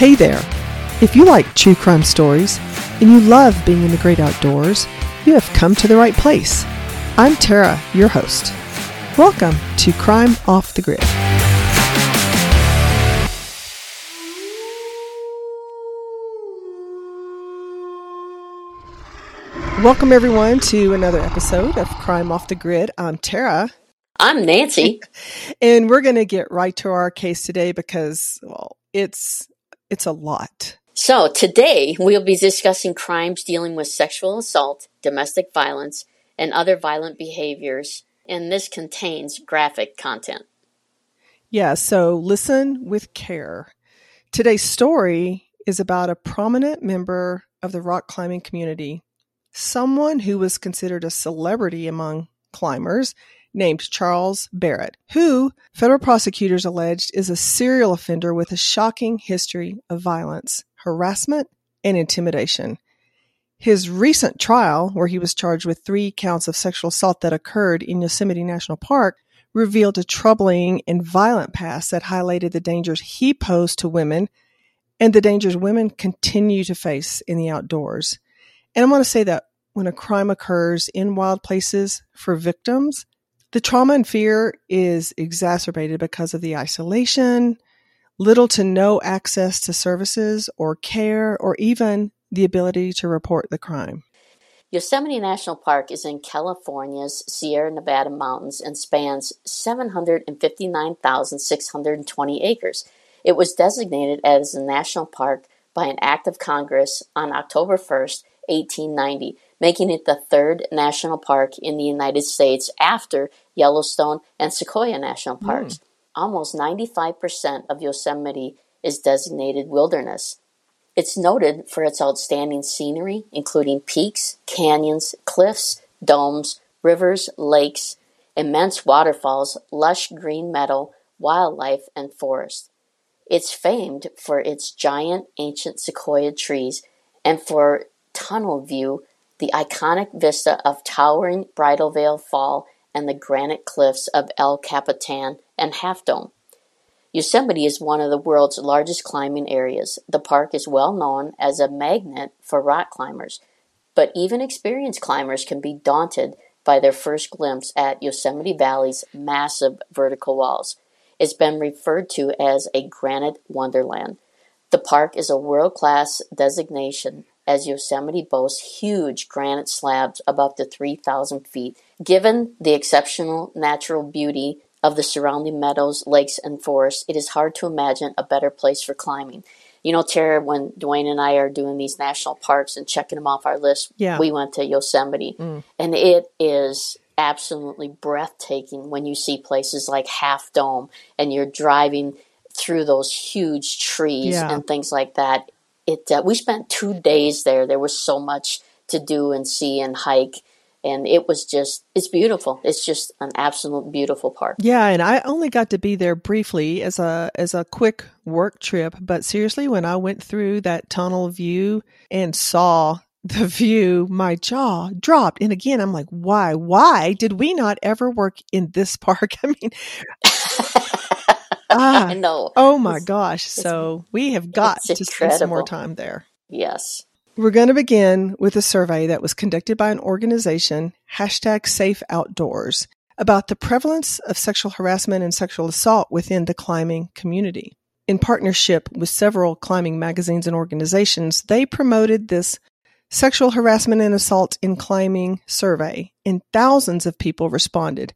Hey there! If you like true crime stories and you love being in the great outdoors, you have come to the right place. I'm Tara, your host. Welcome to Crime Off the Grid. Welcome, everyone, to another episode of Crime Off the Grid. I'm Tara. I'm Nancy. and we're going to get right to our case today because, well, it's it's a lot. So, today we'll be discussing crimes dealing with sexual assault, domestic violence, and other violent behaviors, and this contains graphic content. Yeah, so listen with care. Today's story is about a prominent member of the rock climbing community someone who was considered a celebrity among climbers named Charles Barrett, who federal prosecutors alleged is a serial offender with a shocking history of violence, harassment, and intimidation. His recent trial, where he was charged with three counts of sexual assault that occurred in Yosemite National Park, revealed a troubling and violent past that highlighted the dangers he posed to women and the dangers women continue to face in the outdoors. And I want to say that when a crime occurs in wild places for victims, the trauma and fear is exacerbated because of the isolation, little to no access to services or care, or even the ability to report the crime. Yosemite National Park is in California's Sierra Nevada mountains and spans 759,620 acres. It was designated as a national park by an act of Congress on October 1st, 1890, making it the third national park in the United States after Yellowstone and Sequoia National hmm. Parks. Mm. Almost 95% of Yosemite is designated wilderness. It's noted for its outstanding scenery, including peaks, canyons, cliffs, domes, rivers, lakes, immense waterfalls, lush green meadow, wildlife, and forest. It's famed for its giant ancient sequoia trees and for tunnel view, the iconic vista of towering Bridal Veil Fall and the granite cliffs of El Capitan and Half Dome. Yosemite is one of the world's largest climbing areas. The park is well known as a magnet for rock climbers, but even experienced climbers can be daunted by their first glimpse at Yosemite Valley's massive vertical walls. It's been referred to as a granite wonderland. The park is a world class designation as Yosemite boasts huge granite slabs of up to 3,000 feet. Given the exceptional natural beauty of the surrounding meadows, lakes, and forests, it is hard to imagine a better place for climbing. You know, Tara, when Dwayne and I are doing these national parks and checking them off our list, yeah. we went to Yosemite. Mm. And it is absolutely breathtaking when you see places like Half Dome and you're driving through those huge trees yeah. and things like that it uh, we spent two days there. There was so much to do and see and hike and it was just it's beautiful. It's just an absolute beautiful park. Yeah and i only got to be there briefly as a as a quick work trip but seriously when i went through that tunnel view and saw the view my jaw dropped. And again i'm like why why did we not ever work in this park? I mean ah, I know. Oh my it's, gosh. So we have got to spend some more time there. Yes. We're going to begin with a survey that was conducted by an organization, hashtag Safe Outdoors, about the prevalence of sexual harassment and sexual assault within the climbing community. In partnership with several climbing magazines and organizations, they promoted this sexual harassment and assault in climbing survey, and thousands of people responded.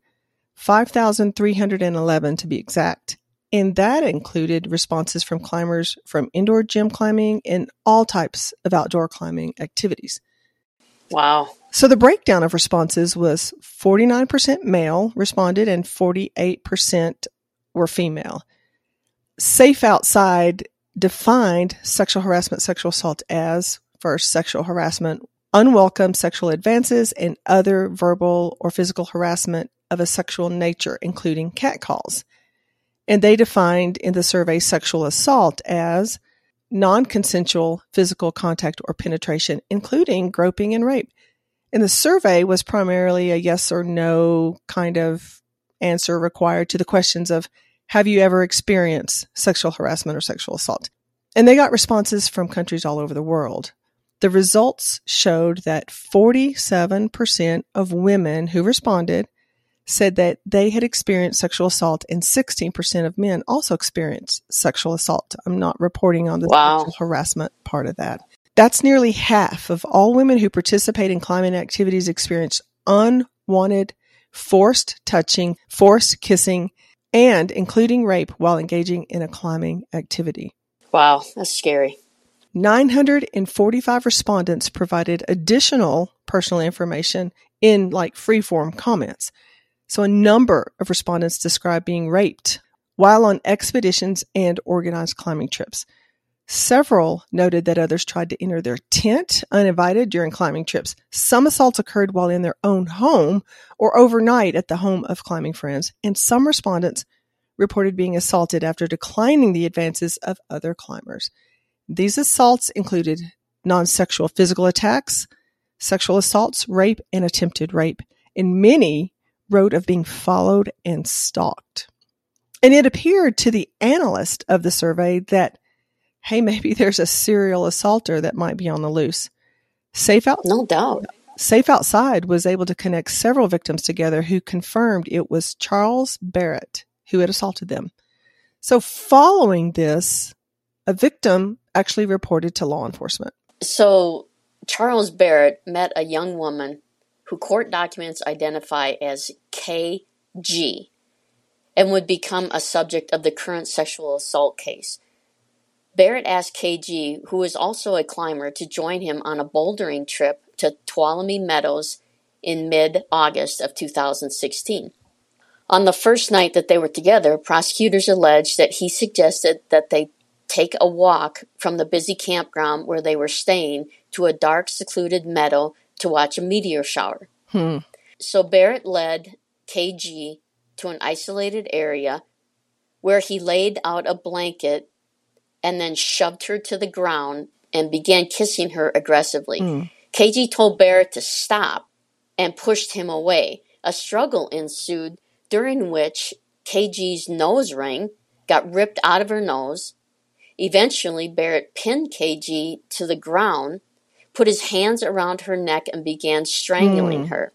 5,311 to be exact. And that included responses from climbers from indoor gym climbing and all types of outdoor climbing activities. Wow. So the breakdown of responses was 49% male responded and 48% were female. Safe Outside defined sexual harassment, sexual assault as first sexual harassment, unwelcome sexual advances, and other verbal or physical harassment of a sexual nature, including catcalls. And they defined in the survey sexual assault as non consensual physical contact or penetration, including groping and rape. And the survey was primarily a yes or no kind of answer required to the questions of have you ever experienced sexual harassment or sexual assault? And they got responses from countries all over the world. The results showed that 47% of women who responded said that they had experienced sexual assault and 16% of men also experienced sexual assault. I'm not reporting on the Wow. sexual harassment part of that. That's nearly half of all women who participate in climbing activities experience unwanted, forced touching, forced kissing, and including rape while engaging in a climbing activity. Wow, that's scary. 945 respondents provided additional personal information in like freeform comments. So a number of respondents described being raped while on expeditions and organized climbing trips. Several noted that others tried to enter their tent uninvited during climbing trips. Some assaults occurred while in their own home or overnight at the home of climbing friends, and some respondents reported being assaulted after declining the advances of other climbers. These assaults included non sexual physical attacks, sexual assaults, rape, and attempted rape. And many wrote of being followed and stalked. And it appeared to the analyst of the survey that, hey, maybe there's a serial assaulter that might be on the loose. Safe, out- No doubt. Safe Outside was able to connect several victims together who confirmed it was Charles Barrett who had assaulted them. So, following this, a victim actually reported to law enforcement. So, Charles Barrett met a young woman who court documents identify as KG and would become a subject of the current sexual assault case. Barrett asked KG, who is also a climber, to join him on a bouldering trip to Tuolumne Meadows in mid August of 2016. On the first night that they were together, prosecutors alleged that he suggested that they take a walk from the busy campground where they were staying to a dark, secluded meadow to watch a meteor shower. Hmm. So Barrett led KG to an isolated area where he laid out a blanket and then shoved her to the ground and began kissing her aggressively. Mm. KG told Barrett to stop and pushed him away. A struggle ensued during which KG's nose ring got ripped out of her nose. Eventually, Barrett pinned KG to the ground, put his hands around her neck, and began strangling Mm. her.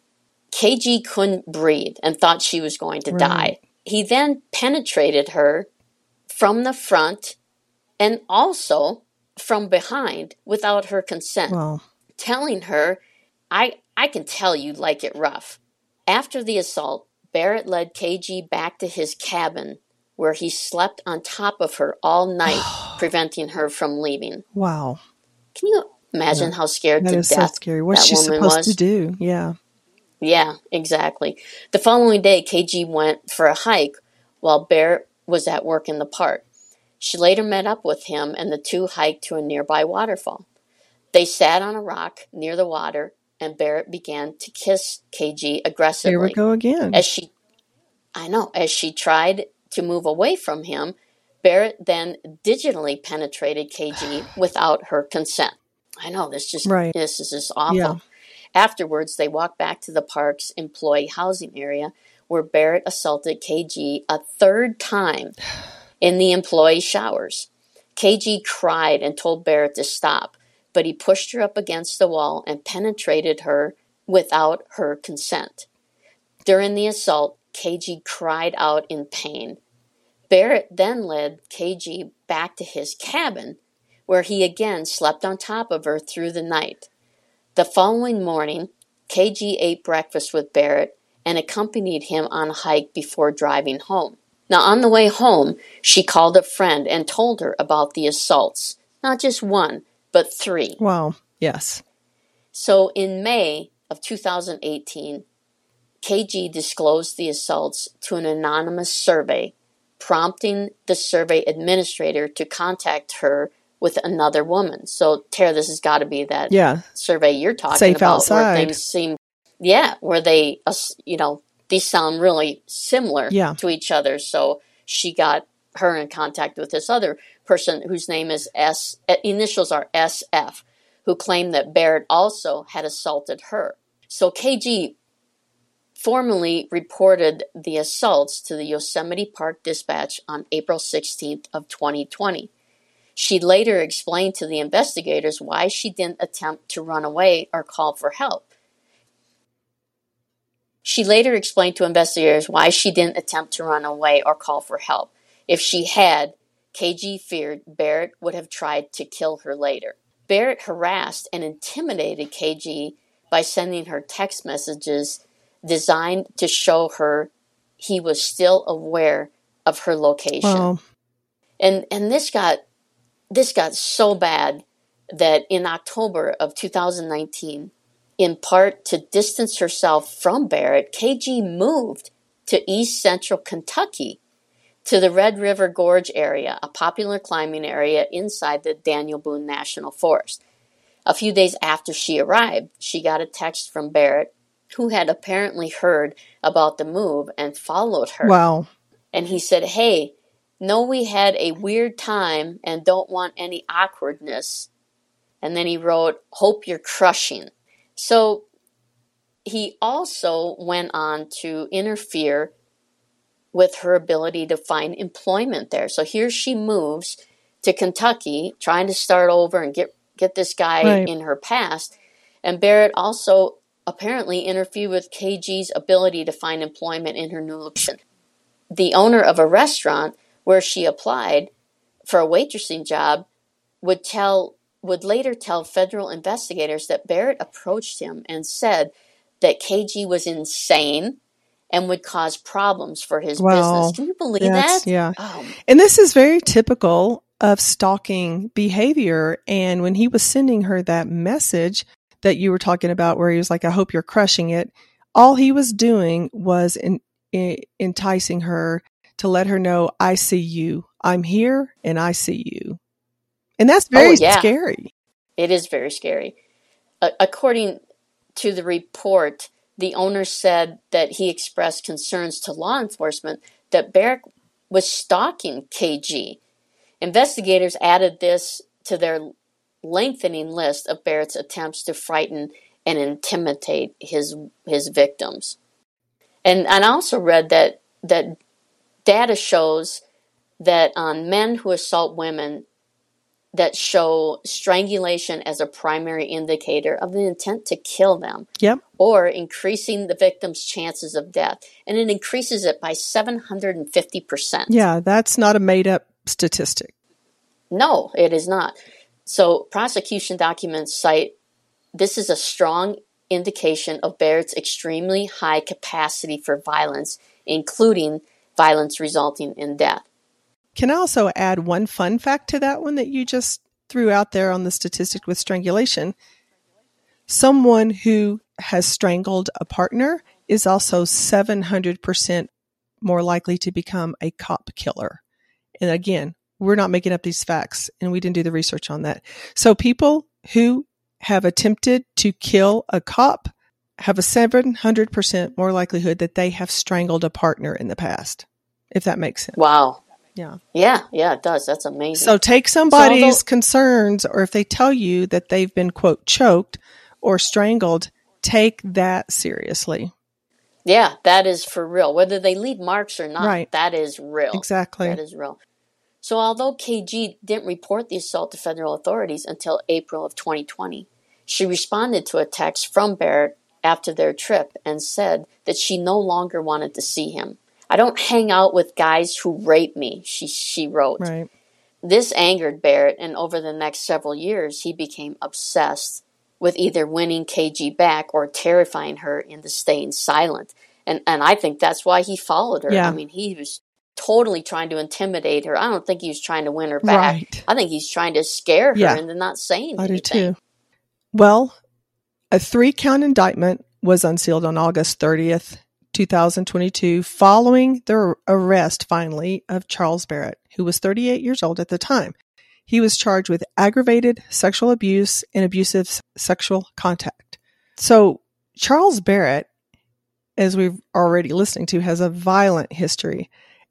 KG couldn't breathe and thought she was going to Right. die. He then penetrated her from the front and also from behind without her consent Well, telling her, I, I can tell you like it rough. After the assault, Barrett led KG back to his cabin where he slept on top of her all night, preventing her from leaving. wow. Can you imagine how scared That to is so death scary. What's she supposed was? to do? Yeah. Yeah, exactly. The following day, KG went for a hike while Barrett was at work in the park. She later met up with him and the two hiked to a nearby waterfall. They sat on a rock near the water and Barrett began to kiss KG aggressively. Here we go again. As she I know, as she tried to move away from him, Barrett then digitally penetrated KG without her consent. I know this just Right. this is just awful. Yeah. Afterwards, they walked back to the park's employee housing area where Barrett assaulted KG a third time in the employee showers. KG cried and told Barrett to stop, but he pushed her up against the wall and penetrated her without her consent. During the assault, KG cried out in pain. Barrett then led KG back to his cabin, where he again slept on top of her through the night. The following morning, KG ate breakfast with Barrett and accompanied him on a hike before driving home. Now, on the way home, she called a friend and told her about the assaults. Not just one, but three. Wow. Yes. So in May of 2018, KG disclosed the assaults to an anonymous survey, prompting the survey administrator to contact her with another woman. So, Tara, this has got to be that Yeah. survey you're talking Safe about outside. where things seem, yeah, where they, you know, these sound really similar Yeah. to each other. So she got her in contact with this other person whose name is S, uh, initials are SF, who claimed that Barrett also had assaulted her. So KG formally reported the assaults to the Yosemite Park Dispatch on April 16th of 2020. She later explained to the investigators why she didn't attempt to run away or call for help. She later explained to investigators why she didn't attempt to run away or call for help. If she had, KG feared Barrett would have tried to kill her later. Barrett harassed and intimidated KG by sending her text messages designed to show her he was still aware of her location. Wow. And and this got this got so bad that in October of 2019, in part to distance herself from Barrett, KG moved to east central Kentucky to the Red River Gorge area, a popular climbing area inside the Daniel Boone National Forest. A few days after she arrived, she got a text from Barrett, who had apparently heard about the move and followed her. Wow. And he said, Hey, know we had a weird time and don't want any awkwardness. And then he wrote, Hope you're crushing. So he also went on to interfere with her ability to find employment there. So here she moves to Kentucky, trying to start over and get get this guy right. in her past. And Barrett also apparently interfered with KG's ability to find employment in her new location. The owner of a restaurant where she applied for a waitressing job would tell would later tell federal investigators that Barrett approached him and said that KG was insane and would cause problems for his business. Can you believe that? Yeah. Oh. And this is very typical of stalking behavior. And when he was sending her that message that you were talking about, where he was like, I hope you're crushing it, all he was doing was in, in, enticing her to let her know, I see you. I'm here and I see you. And that's very oh, yeah. scary. It is very scary. Uh, according to the report, the owner said that he expressed concerns to law enforcement that Barrett was stalking KG. Investigators added this to their lengthening list of Barrett's attempts to frighten and intimidate his his victims. And, and I also read that that data shows that on men who assault women, that show strangulation as a primary indicator of the intent to kill them. Yep. Or increasing the victim's chances of death. And it increases it by 750%. Yeah, that's not a made up statistic. No, it is not. So prosecution documents cite this is a strong indication of Barrett's extremely high capacity for violence, including violence resulting in death. Can I also add one fun fact to that one that you just threw out there on the statistic with strangulation? Someone who has strangled a partner is also 700% more likely to become a cop killer. And again, we're not making up these facts and we didn't do the research on that. So people who have attempted to kill a cop have a 700% more likelihood that they have strangled a partner in the past, if that makes sense. Wow. Yeah. Yeah, yeah, it does. That's amazing. So take somebody's so concerns, or if they tell you that they've been, quote, choked or strangled, take that seriously. Yeah, that is for real. Whether they leave marks or not, right. that is real. Exactly. That is real. So although KG didn't report the assault to federal authorities until April of 2020, she responded to a text from Barrett after their trip and said that she no longer wanted to see him. I don't hang out with guys who rape me, she, she wrote. Right. This angered Barrett, and over the next several years, he became obsessed with either winning KG back or terrifying her into staying silent. And, and I think that's why he followed her. Yeah. I mean, he was totally trying to intimidate her. I don't think he was trying to win her back. Right. I think he's trying to scare her yeah. into not saying I anything. do too. Well, a three count indictment was unsealed on August 30th, 2022, following the arrest finally of Charles Barrett, who was 38 years old at the time. He was charged with aggravated sexual abuse and abusive sexual contact. So, Charles Barrett, as we've already listening to, has a violent history.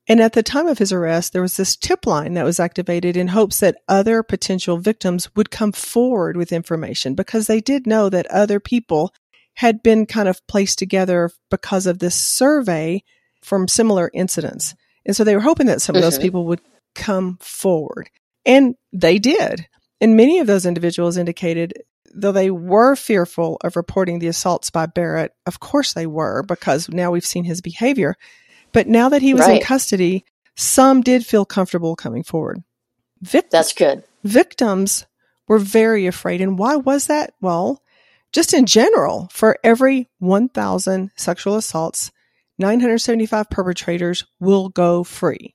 And at the time of his arrest, there was this tip line that was activated in hopes that other potential victims would come forward with information because they did know that other people had been kind of placed together because of this survey from similar incidents. And so they were hoping that some mm-hmm. of those mm-hmm. people would come forward. And they did. And many of those individuals indicated, though they were fearful of reporting the assaults by Barrett, of course they were, because now we've seen his behavior. But now that he was right. in custody, some did feel comfortable coming forward. Vic- That's good. Victims were very afraid. And why was that? Well, just in general, for every 1,000 sexual assaults, 975 perpetrators will go free.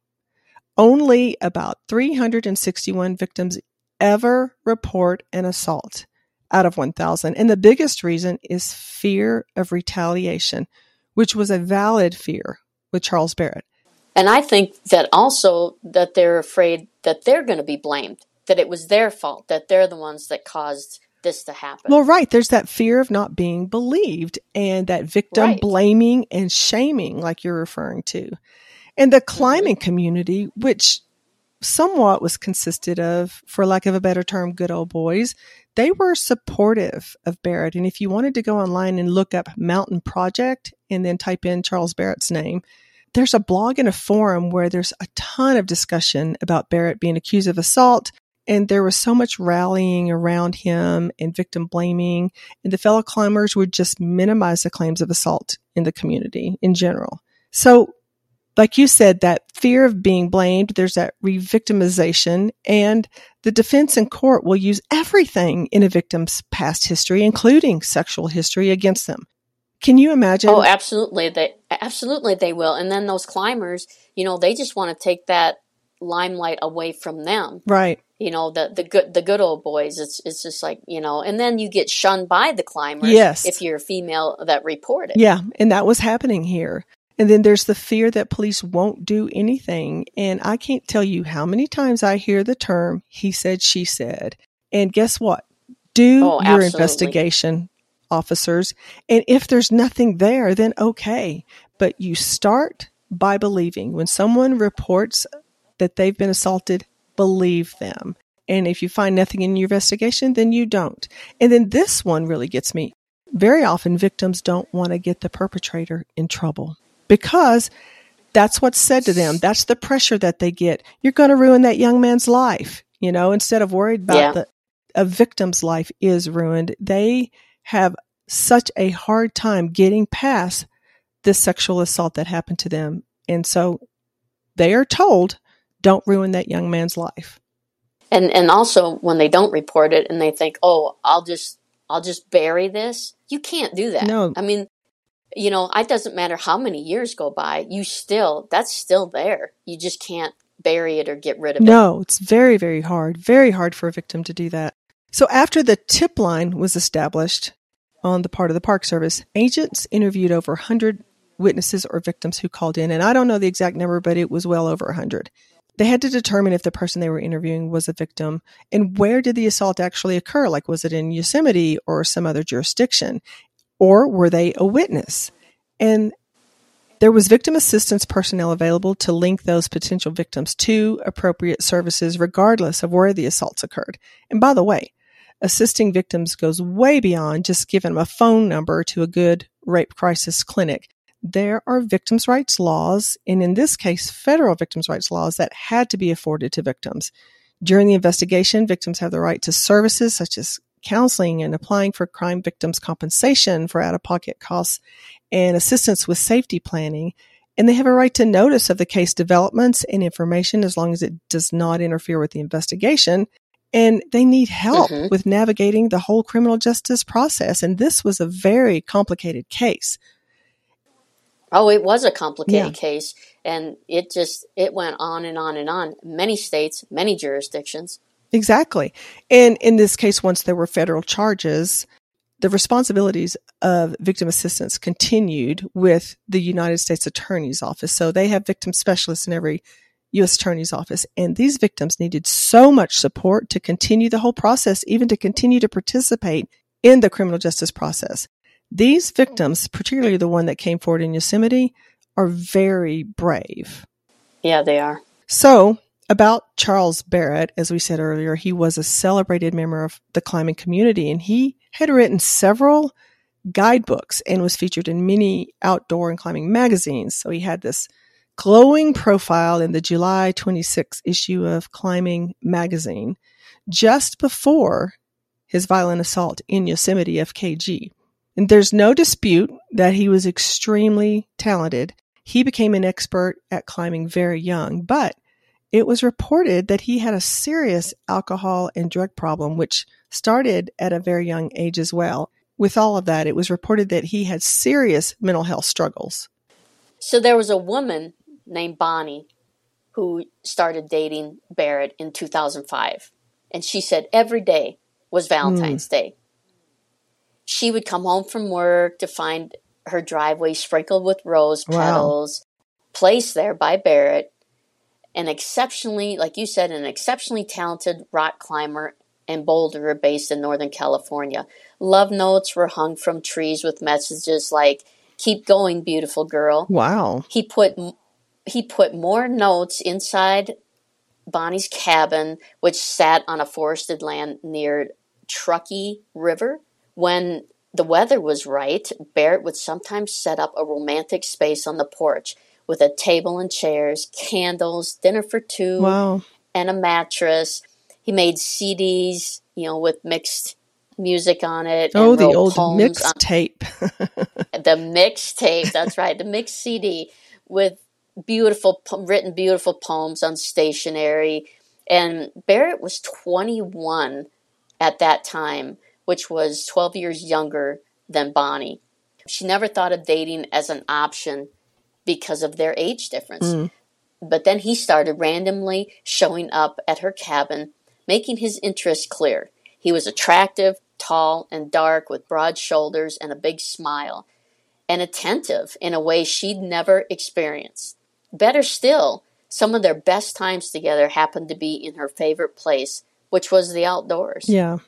Only about 361 victims ever report an assault out of 1,000. And the biggest reason is fear of retaliation, which was a valid fear with Charles Barrett. And I think that also that they're afraid that they're going to be blamed, that it was their fault, that they're the ones that caused this to happen. Well, right. There's that fear of not being believed and that victim right. blaming and shaming, like you're referring to. And the climbing mm-hmm. community, which somewhat was consisted of, for lack of a better term, good old boys, they were supportive of Barrett. And if you wanted to go online and look up Mountain Project and then type in Charles Barrett's name, there's a blog and a forum where there's a ton of discussion about Barrett being accused of assault. And there was so much rallying around him and victim blaming. And the fellow climbers would just minimize the claims of assault in the community in general. So like you said, that fear of being blamed, there's that re-victimization and the defense in court will use everything in a victim's past history, including sexual history against them. Can you imagine? Oh, absolutely. They absolutely they will. And then those climbers, you know, they just want to take that limelight away from them. Right. You know, the the good the good old boys. It's it's just like, you know, and then you get shunned by the climbers yes. if you're a female that reported. Yeah, and that was happening here. And then there's the fear that police won't do anything. And I can't tell you how many times I hear the term, he said, she said. And guess what? Do oh, your investigation, officers. And if there's nothing there, then okay. But you start by believing. When someone reports that they've been assaulted, believe them. And if you find nothing in your investigation, then you don't. And then this one really gets me. Very often victims don't want to get the perpetrator in trouble because that's what's said to them. That's the pressure that they get. You're going to ruin that young man's life, you know, instead of worried about yeah. the a victim's life is ruined. They have such a hard time getting past this sexual assault that happened to them. And so they are told, don't ruin that young man's life. And and also when they don't report it and they think, "Oh, I'll just I'll just bury this." You can't do that. No. I mean, you know, it doesn't matter how many years go by, you still, that's still there. You just can't bury it or get rid of it. No, it's very, very hard. Very hard for a victim to do that. So after the tip line was established on the part of the Park Service, agents interviewed over 100 witnesses or victims who called in. And I don't know the exact number, but it was well over 100. They had to determine if the person they were interviewing was a victim and where did the assault actually occur? Like, was it in Yosemite or some other jurisdiction? or were they a witness? And there was victim assistance personnel available to link those potential victims to appropriate services regardless of where the assaults occurred. And by the way, assisting victims goes way beyond just giving them a phone number to a good rape crisis clinic. There are victims' rights laws, and in this case, federal victims' rights laws that had to be afforded to victims. During the investigation, victims have the right to services such as counseling and applying for crime victims compensation for out of pocket costs and assistance with safety planning. And they have a right to notice of the case developments and information as long as it does not interfere with the investigation. And they need help mm-hmm. with navigating the whole criminal justice process. And this was a very complicated case. Oh, it was a complicated yeah. case. And it just, it went on and on and on. Many states, many jurisdictions. Exactly. And in this case, once there were federal charges, the responsibilities of victim assistance continued with the United States Attorney's Office. So they have victim specialists in every U.S. Attorney's Office. And these victims needed so much support to continue the whole process, even to continue to participate in the criminal justice process. These victims, particularly the one that came forward in Yosemite, are very brave. Yeah, they are. So about Charles Barrett, as we said earlier, he was a celebrated member of the climbing community and he had written several guidebooks and was featured in many outdoor and climbing magazines. So he had this glowing profile in the July 26 issue of Climbing magazine just before his violent assault in Yosemite FKG. And there's no dispute that he was extremely talented. He became an expert at climbing very young, but it was reported that he had a serious alcohol and drug problem, which started at a very young age as well. With all of that, it was reported that he had serious mental health struggles. So there was a woman named Bonnie who started dating Barrett in 2005. And she said every day was Valentine's mm. Day. She would come home from work to find her driveway sprinkled with rose petals, wow. placed there by Barrett, an exceptionally, like you said, an exceptionally talented rock climber and boulderer based in Northern California. Love notes were hung from trees with messages like, keep going, beautiful girl. Wow. He put he put more notes inside Bonnie's cabin, which sat on a forested land near Truckee River. When the weather was right, Barrett would sometimes set up a romantic space on the porch with a table and chairs, candles, dinner for two, wow. and a mattress. He made CDs, you know, with mixed music on it. Oh, the old mixtape. the mixtape, that's right, the mixed CD with beautiful, written beautiful poems on stationery. And Barrett was 21 at that time, which was 12 years younger than Bonnie. She never thought of dating as an option because of their age difference. Mm. But then he started randomly showing up at her cabin, making his interest clear. He was attractive, tall, and dark, with broad shoulders and a big smile, and attentive in a way she'd never experienced. Better still, some of their best times together happened to be in her favorite place, which was the outdoors. Yeah.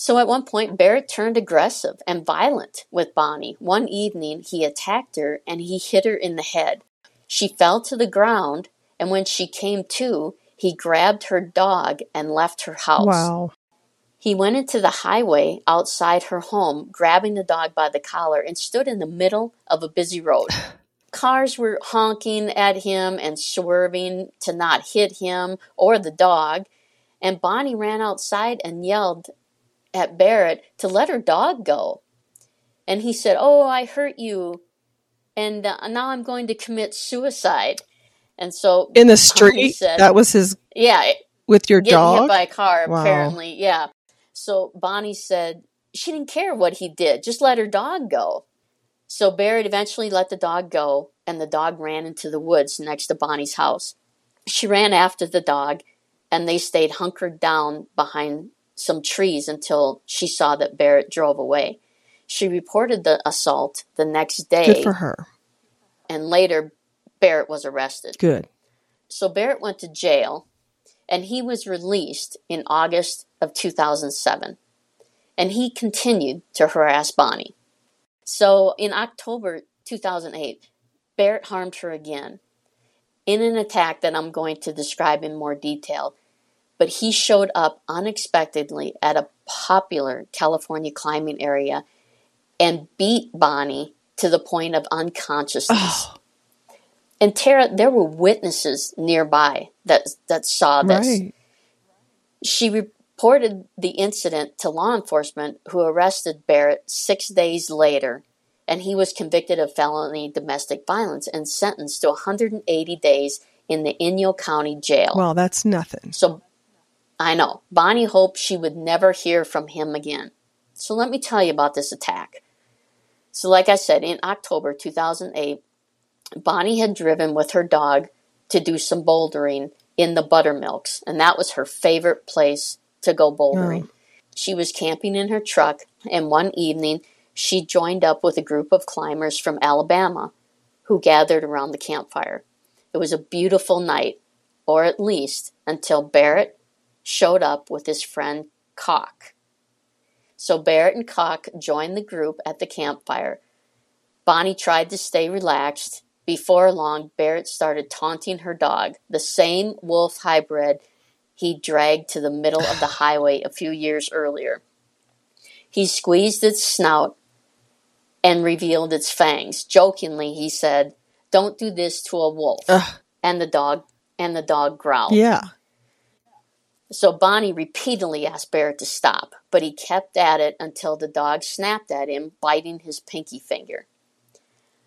So at one point, Barrett turned aggressive and violent with Bonnie. One evening, he attacked her and he hit her in the head. She fell to the ground, and when she came to, he grabbed her dog and left her house. Wow. He went into the highway outside her home, grabbing the dog by the collar, and stood in the middle of a busy road. Cars were honking at him and swerving to not hit him or the dog. And Bonnie ran outside and yelled at Barrett to let her dog go. And he said, Oh, I hurt you. And uh, now I'm going to commit suicide. And so in the street, said, that was his. Yeah. With your dog? hit by a car, wow. apparently. Yeah. So Bonnie said she didn't care what he did, just let her dog go. So Barrett eventually let the dog go, and the dog ran into the woods next to Bonnie's house. She ran after the dog, and they stayed hunkered down behind some trees until she saw that Barrett drove away. She reported the assault the next day. Good for her. And later, Barrett was arrested. Good. So Barrett went to jail, and he was released in August of 2007. And he continued to harass Bonnie. So in October 2008, Barrett harmed her again in an attack that I'm going to describe in more detail. But he showed up unexpectedly at a popular California climbing area and beat Bonnie to the point of unconsciousness. Oh. And Tara, there were witnesses nearby that that saw this. Right. She reported the incident to law enforcement, who arrested Barrett six days later, and he was convicted of felony domestic violence and sentenced to 180 days in the Inyo County Jail. Well, that's nothing. So I know. Bonnie hoped she would never hear from him again. So let me tell you about this attack. So, like I said, in October 2008, Bonnie had driven with her dog to do some bouldering in the buttermilks, and that was her favorite place to go bouldering. Oh. She was camping in her truck, and one evening she joined up with a group of climbers from Alabama who gathered around the campfire. It was a beautiful night, or at least until Barrett showed up with his friend Cock. So Barrett and Cock joined the group at the campfire. Bonnie tried to stay relaxed. Before long, Barrett started taunting her dog, the same wolf hybrid he dragged to the middle of the highway a few years earlier. He squeezed its snout and revealed its fangs. Jokingly, he said, Don't do this to a wolf. Ugh. And the dog and the dog growled. Yeah. So Bonnie repeatedly asked Barrett to stop, but he kept at it until the dog snapped at him, biting his pinky finger.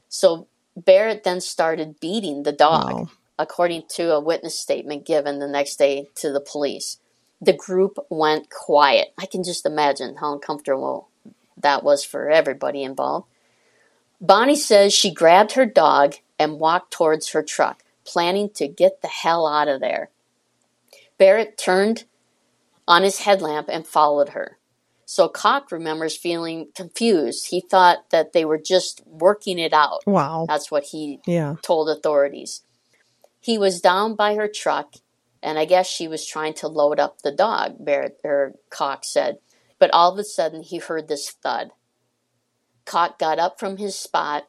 So Barrett then started beating the dog, Wow. according to a witness statement given the next day to the police. The group went quiet. I can just imagine how uncomfortable that was for everybody involved. Bonnie says she grabbed her dog and walked towards her truck, planning to get the hell out of there. Barrett turned on his headlamp and followed her. So Cock remembers feeling confused. He thought that they were just working it out. Wow. That's what he Yeah. told authorities. He was down by her truck, and I guess she was trying to load up the dog, Barrett or Cock said. But all of a sudden, he heard this thud. Cock got up from his spot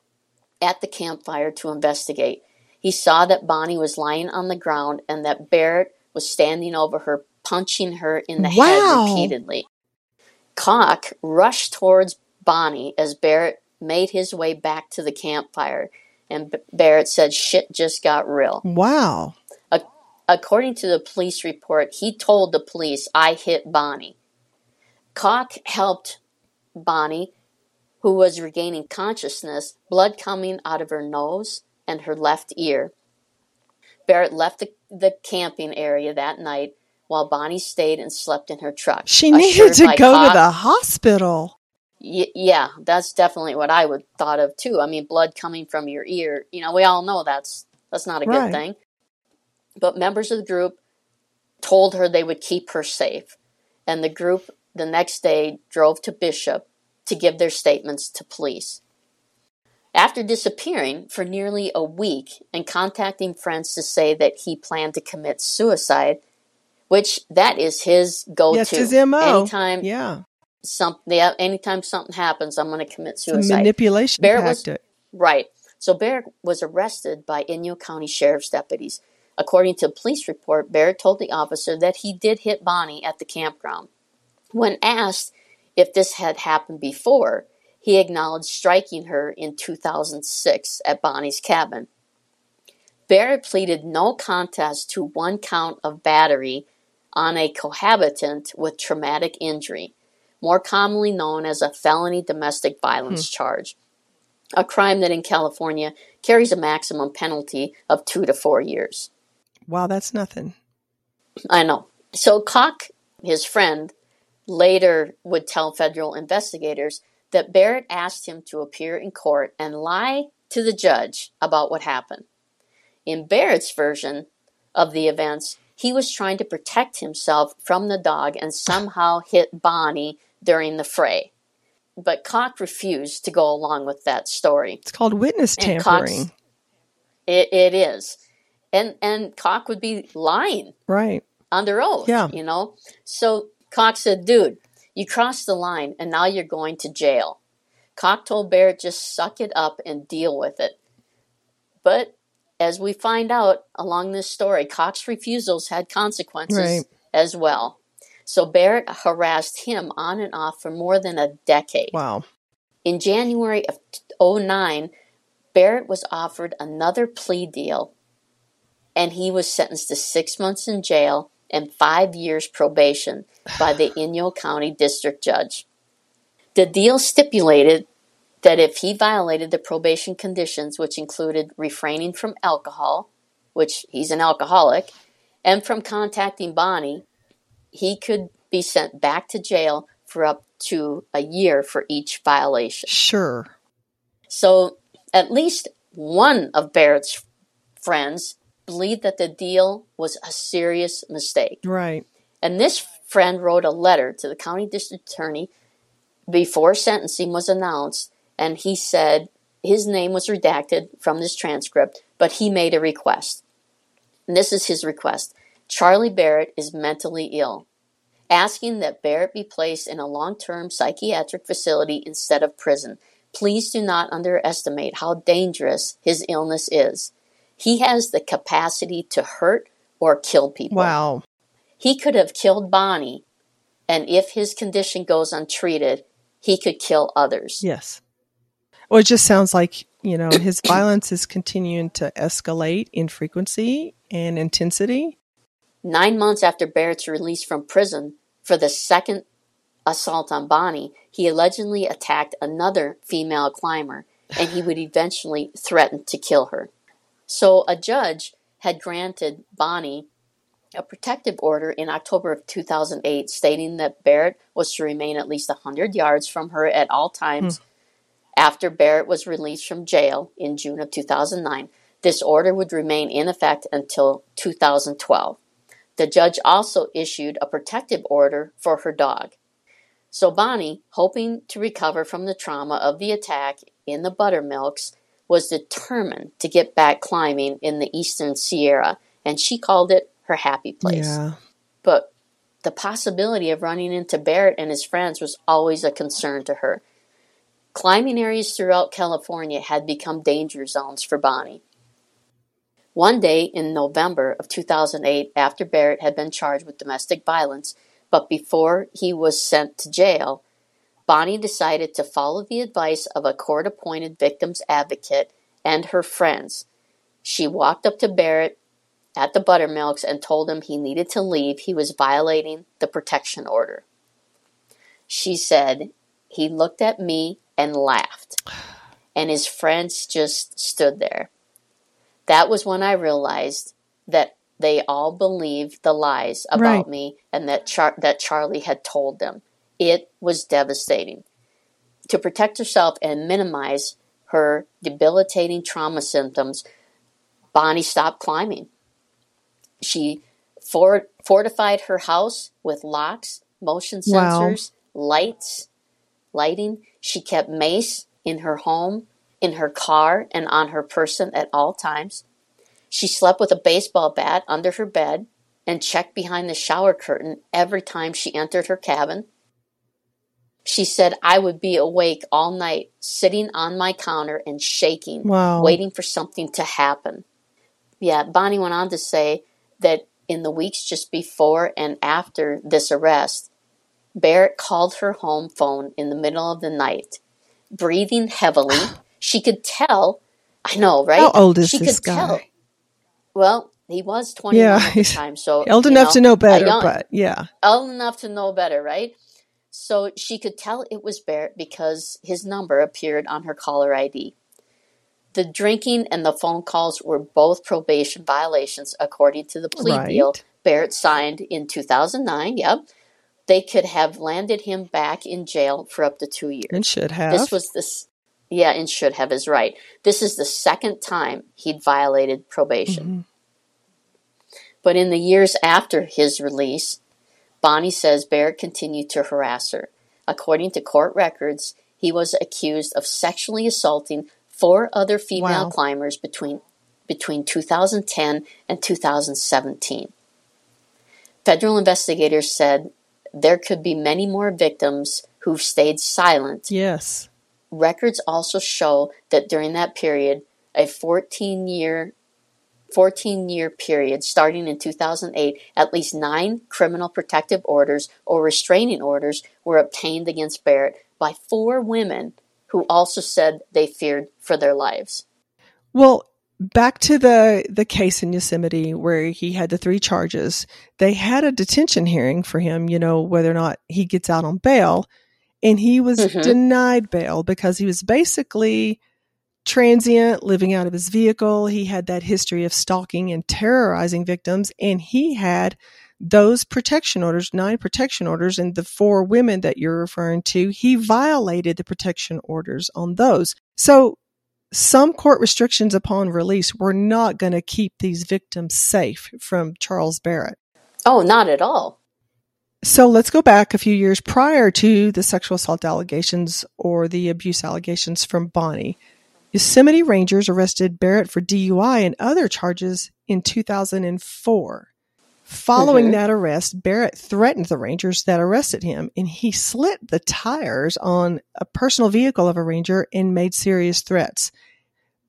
at the campfire to investigate. He saw that Bonnie was lying on the ground and that Barrett was standing over her, punching her in the Wow. head repeatedly. Cock rushed towards Bonnie as Barrett made his way back to the campfire, and Barrett said, Shit just got real. Wow. According to the police report, he told the police, I hit Bonnie. Cock helped Bonnie, who was regaining consciousness, blood coming out of her nose and her left ear. Barrett left the, the camping area that night while Bonnie stayed and slept in her truck. She needed to go to the hospital. Y- yeah, that's definitely what I would thought of too. I mean, blood coming from your ear. You know, we all know that's that's not a Right. good thing. But members of the group told her they would keep her safe, and the group the next day drove to Bishop to give their statements to police. After disappearing for nearly a week and contacting friends to say that he planned to commit suicide, which that is his go-to. Yes, his MO. Anytime Yeah. something yeah, anytime something happens i'm going to commit suicide manipulation Barrett was- tactic. right so barrett was arrested by inyo county sheriff's deputies according to a police report barrett told the officer that he did hit bonnie at the campground when asked if this had happened before he acknowledged striking her in 2006 at bonnie's cabin barrett pleaded no contest to one count of battery on a cohabitant with traumatic injury more commonly known as a felony domestic violence hmm. charge, a crime that in California carries a maximum penalty of two to four years. Wow, that's nothing. I know. So Cock, his friend, later would tell federal investigators that Barrett asked him to appear in court and lie to the judge about what happened. In Barrett's version of the events, he was trying to protect himself from the dog and somehow hit Bonnie during the fray. But Cock refused to go along with that story. It's called witness Cox- tampering. It, it is. And and Cock would be lying Right. under oath. Yeah. You know? So Cox said, dude, you crossed the line and now you're going to jail. Cock told Barrett, just suck it up and deal with it. But as we find out along this story, Cox's refusals had consequences Right. as well. So Barrett harassed him on and off for more than a decade. Wow. In January of 09, Barrett was offered another plea deal and he was sentenced to six months in jail and five years probation by the Inyo County District Judge. The deal stipulated that if he violated the probation conditions, which included refraining from alcohol, which he's an alcoholic, and from contacting Bonnie, he could be sent back to jail for up to a year for each violation. Sure. So at least one of Barrett's friends believed that the deal was a serious mistake. Right. And this friend wrote a letter to the county district attorney before sentencing was announced, and he said his name was redacted from this transcript, but he made a request. And this is his request Charlie Barrett is mentally ill, asking that Barrett be placed in a long term psychiatric facility instead of prison. Please do not underestimate how dangerous his illness is. He has the capacity to hurt or kill people. Wow. He could have killed Bonnie, and if his condition goes untreated, he could kill others. Yes. Well, it just sounds like you know, his violence is continuing to escalate in frequency and intensity. Nine months after Barrett's release from prison for the second assault on Bonnie, he allegedly attacked another female climber and he would eventually threaten to kill her. So a judge had granted Bonnie a protective order in October of 2008 stating that Barrett was to remain at least 100 yards from her at all times hmm. after Barrett was released from jail in June of 2009. This order would remain in effect until 2012. The judge also issued a protective order for her dog. So Bonnie, hoping to recover from the trauma of the attack in the buttermilks, was determined to get back climbing in the Eastern Sierra, and she called it her happy place. Yeah. But the possibility of running into Barrett and his friends was always a concern to her. Climbing areas throughout California had become danger zones for Bonnie. One day in November of 2008, after Barrett had been charged with domestic violence, but before he was sent to jail, Bonnie decided to follow the advice of a court appointed victim's advocate and her friends. She walked up to Barrett at the Buttermilks and told him he needed to leave. He was violating the protection order. She said, He looked at me and laughed, and his friends just stood there. That was when I realized that they all believed the lies about right. me and that Char- that Charlie had told them. It was devastating. To protect herself and minimize her debilitating trauma symptoms, Bonnie stopped climbing. She for- fortified her house with locks, motion sensors, wow. lights, lighting. She kept mace in her home, in her car, and on her person at all times. She slept with a baseball bat under her bed and checked behind the shower curtain every time she entered her cabin. She said I would be awake all night, sitting on my counter and shaking, wow. waiting for something to happen. Yeah, Bonnie went on to say that in the weeks just before and after this arrest, Barrett called her home phone in the middle of the night, breathing heavily. she could tell. I know, right? How old is she this guy? Tell, well, he was 21 yeah, at the time, so old enough know, to know better, young, but yeah, old enough to know better, right? So she could tell it was Barrett because his number appeared on her caller ID. The drinking and the phone calls were both probation violations, according to the plea right. deal Barrett signed in 2009. Yep. They could have landed him back in jail for up to two years. And should have. This was this. Yeah, and should have is right. This is the second time he'd violated probation. Mm-hmm. But in the years after his release, Bonnie says Barrett continued to harass her. According to court records, he was accused of sexually assaulting four other female wow. climbers between between 2010 and 2017. Federal investigators said there could be many more victims who've stayed silent. Yes. Records also show that during that period, a 14 year 14 year period starting in 2008, at least nine criminal protective orders or restraining orders were obtained against Barrett by four women who also said they feared for their lives. Well, back to the the case in Yosemite where he had the three charges. They had a detention hearing for him, you know, whether or not he gets out on bail, and he was mm-hmm. denied bail because he was basically transient, living out of his vehicle. He had that history of stalking and terrorizing victims, and he had those protection orders, nine protection orders, and the four women that you're referring to, he violated the protection orders on those. So some court restrictions upon release were not going to keep these victims safe from Charles Barrett. Oh, not at all. So let's go back a few years prior to the sexual assault allegations or the abuse allegations from Bonnie. Yosemite Rangers arrested Barrett for DUI and other charges in 2004. Following mm-hmm. that arrest, Barrett threatened the Rangers that arrested him and he slit the tires on a personal vehicle of a Ranger and made serious threats.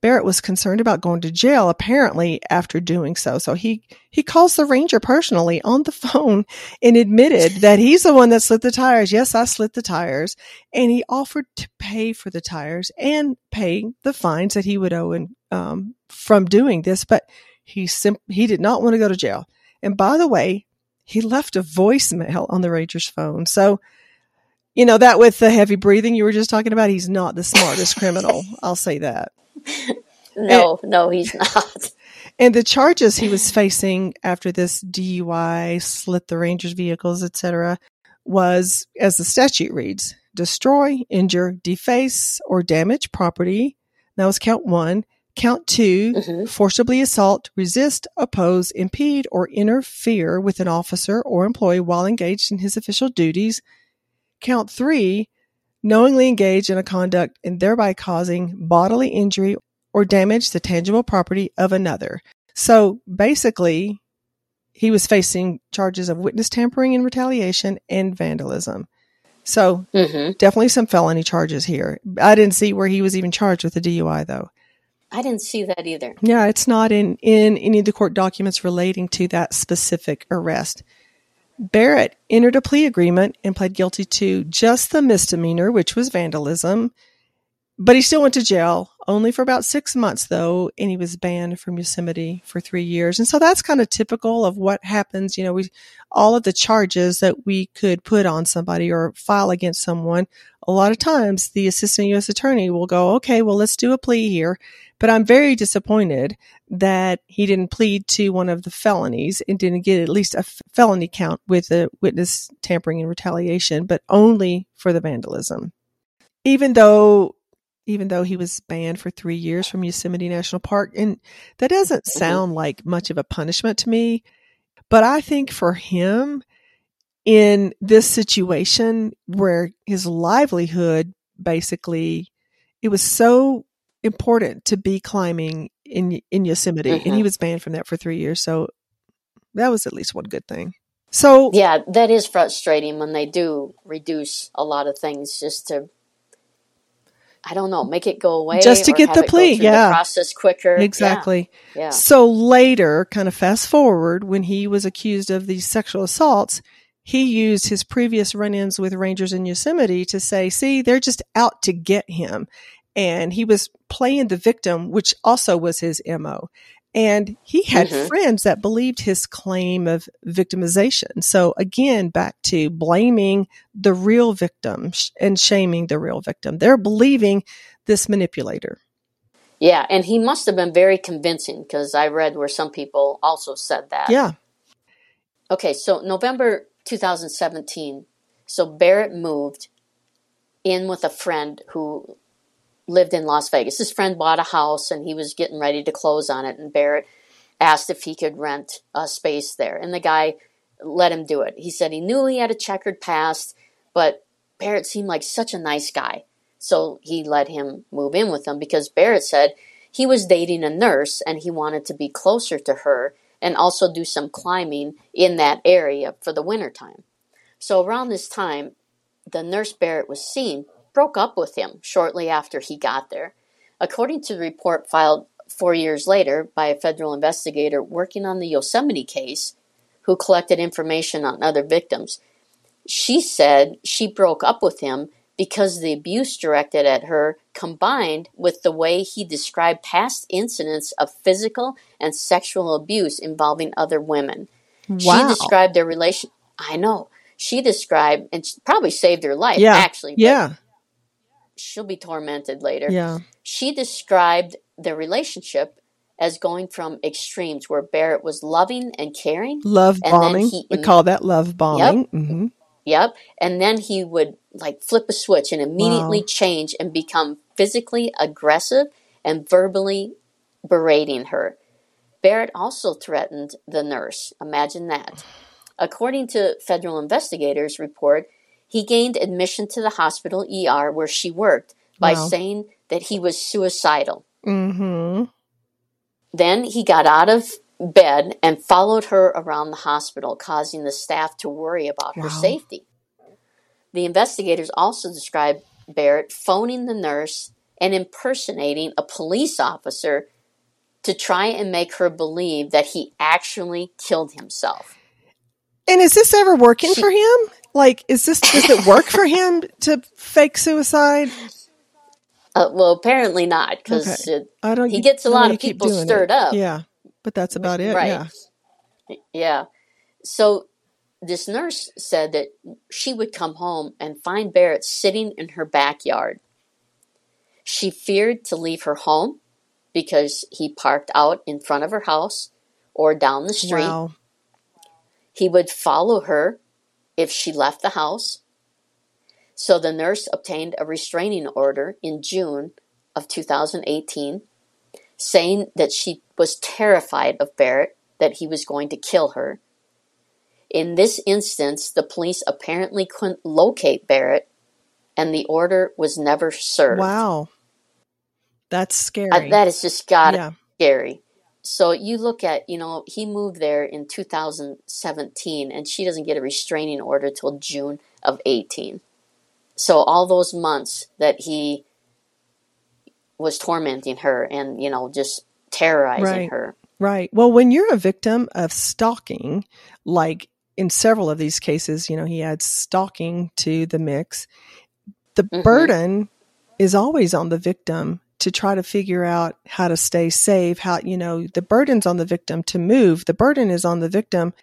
Barrett was concerned about going to jail apparently after doing so. So he, he calls the ranger personally on the phone and admitted that he's the one that slit the tires. Yes, I slit the tires. And he offered to pay for the tires and pay the fines that he would owe in, um, from doing this. But he sim- he did not want to go to jail. And by the way, he left a voicemail on the ranger's phone. So, you know, that with the heavy breathing you were just talking about, he's not the smartest criminal. I'll say that. No, and, no, he's not. And the charges he was facing after this DUI, slit the ranger's vehicles, etc., was, as the statute reads, destroy, injure, deface, or damage property. That was count one. Count 2 mm-hmm. forcibly assault, resist, oppose, impede, or interfere with an officer or employee while engaged in his official duties. Count three, knowingly engage in a conduct and thereby causing bodily injury or damage the tangible property of another. So basically, he was facing charges of witness tampering and retaliation and vandalism. So mm-hmm. definitely some felony charges here. I didn't see where he was even charged with a DUI though. I didn't see that either. Yeah, it's not in, in any of the court documents relating to that specific arrest. Barrett entered a plea agreement and pled guilty to just the misdemeanor, which was vandalism, but he still went to jail only for about six months though, and he was banned from Yosemite for three years. And so that's kind of typical of what happens. You know, we, all of the charges that we could put on somebody or file against someone, a lot of times the assistant U.S. attorney will go, okay, well, let's do a plea here. But I'm very disappointed that he didn't plead to one of the felonies and didn't get at least a felony count with the witness tampering and retaliation, but only for the vandalism. Even though even though he was banned for three years from Yosemite National Park. And that doesn't mm-hmm. sound like much of a punishment to me. But I think for him, in this situation where his livelihood basically, it was so important to be climbing in in Yosemite, mm-hmm. and he mm-hmm. was banned from that for three years. So that was at least one good thing. So yeah, that is frustrating when they do reduce a lot of things just to I don't know, make it go away just to get the plea. yeah, the process quicker. Exactly. Yeah. yeah. So later, kind of fast forward, when he was accused of these sexual assaults, he used his previous run-ins with rangers in Yosemite to say, "See, they're just out to get him," and he was playing the victim, which also was his mo. And he had mm-hmm. friends that believed his claim of victimization. So again, back to blaming the real victim and shaming the real victim. They're believing this manipulator. Yeah, and he must have been very convincing because I read where some people also said that. Yeah. Okay, so November 2017. So Barrett moved in with a friend who lived in Las Vegas. His friend bought a house and he was getting ready to close on it. And Barrett asked if he could rent a space there. And the guy let him do it. He said he knew he had a checkered past, but Barrett seemed like such a nice guy. So he let him move in with him because Barrett said he was dating a nurse and he wanted to be closer to her and also do some climbing in that area for the wintertime. So around this time, the nurse Barrett was seeing broke up with him shortly after he got there. According to the report filed four years later by a federal investigator working on the Yosemite case, who collected information on other victims, she said she broke up with him because the abuse directed at her combined with the way he described past incidents of physical and sexual abuse involving other women. Wow. She described their relation. I know. She described, and probably saved her life, yeah. actually. Yeah she'll be tormented later. Yeah. She described the relationship as going from extremes where Barrett was loving and caring. Love bombing. He, we call that love bombing. Yep. Mm-hmm. Yep. And then he would like flip a switch and immediately wow. change and become physically aggressive and verbally berating her. Barrett also threatened the nurse. Imagine that. According to federal investigators' report, he gained admission to the hospital ER where she worked by wow. saying that he was suicidal. Mm-hmm. Then he got out of bed and followed her around the hospital, causing the staff to worry about wow. her safety. The investigators also described Barrett phoning the nurse and impersonating a police officer to try and make her believe that he actually killed himself. And is this ever working for him? Like, is this does it work for him to fake suicide? Uh, well, apparently not, because okay. I don't. He gets a lot of people stirred it. up. Yeah, but that's about it. Right. Yeah. Yeah. So this nurse said that she would come home and find Barrett sitting in her backyard. She feared to leave her home because he parked out in front of her house or down the street. Wow. He would follow her if she left the house. So the nurse obtained a restraining order in June of 2018 saying that she was terrified of Barrett, that he was going to kill her. In this instance, the police apparently couldn't locate Barrett and the order was never served. Wow. That's scary. Uh, that is just got yeah. scary. So you look at, you know, he moved there in 2017 and she doesn't get a restraining order till June of 18. So all those months that he was tormenting her and, you know, just terrorizing right. her. Right. Well, when you're a victim of stalking, like in several of these cases, you know, he adds stalking to the mix, the mm-hmm. burden is always on the victim to try to figure out how to stay safe, how, you know, the burden's on the victim to move. The burden is on the victim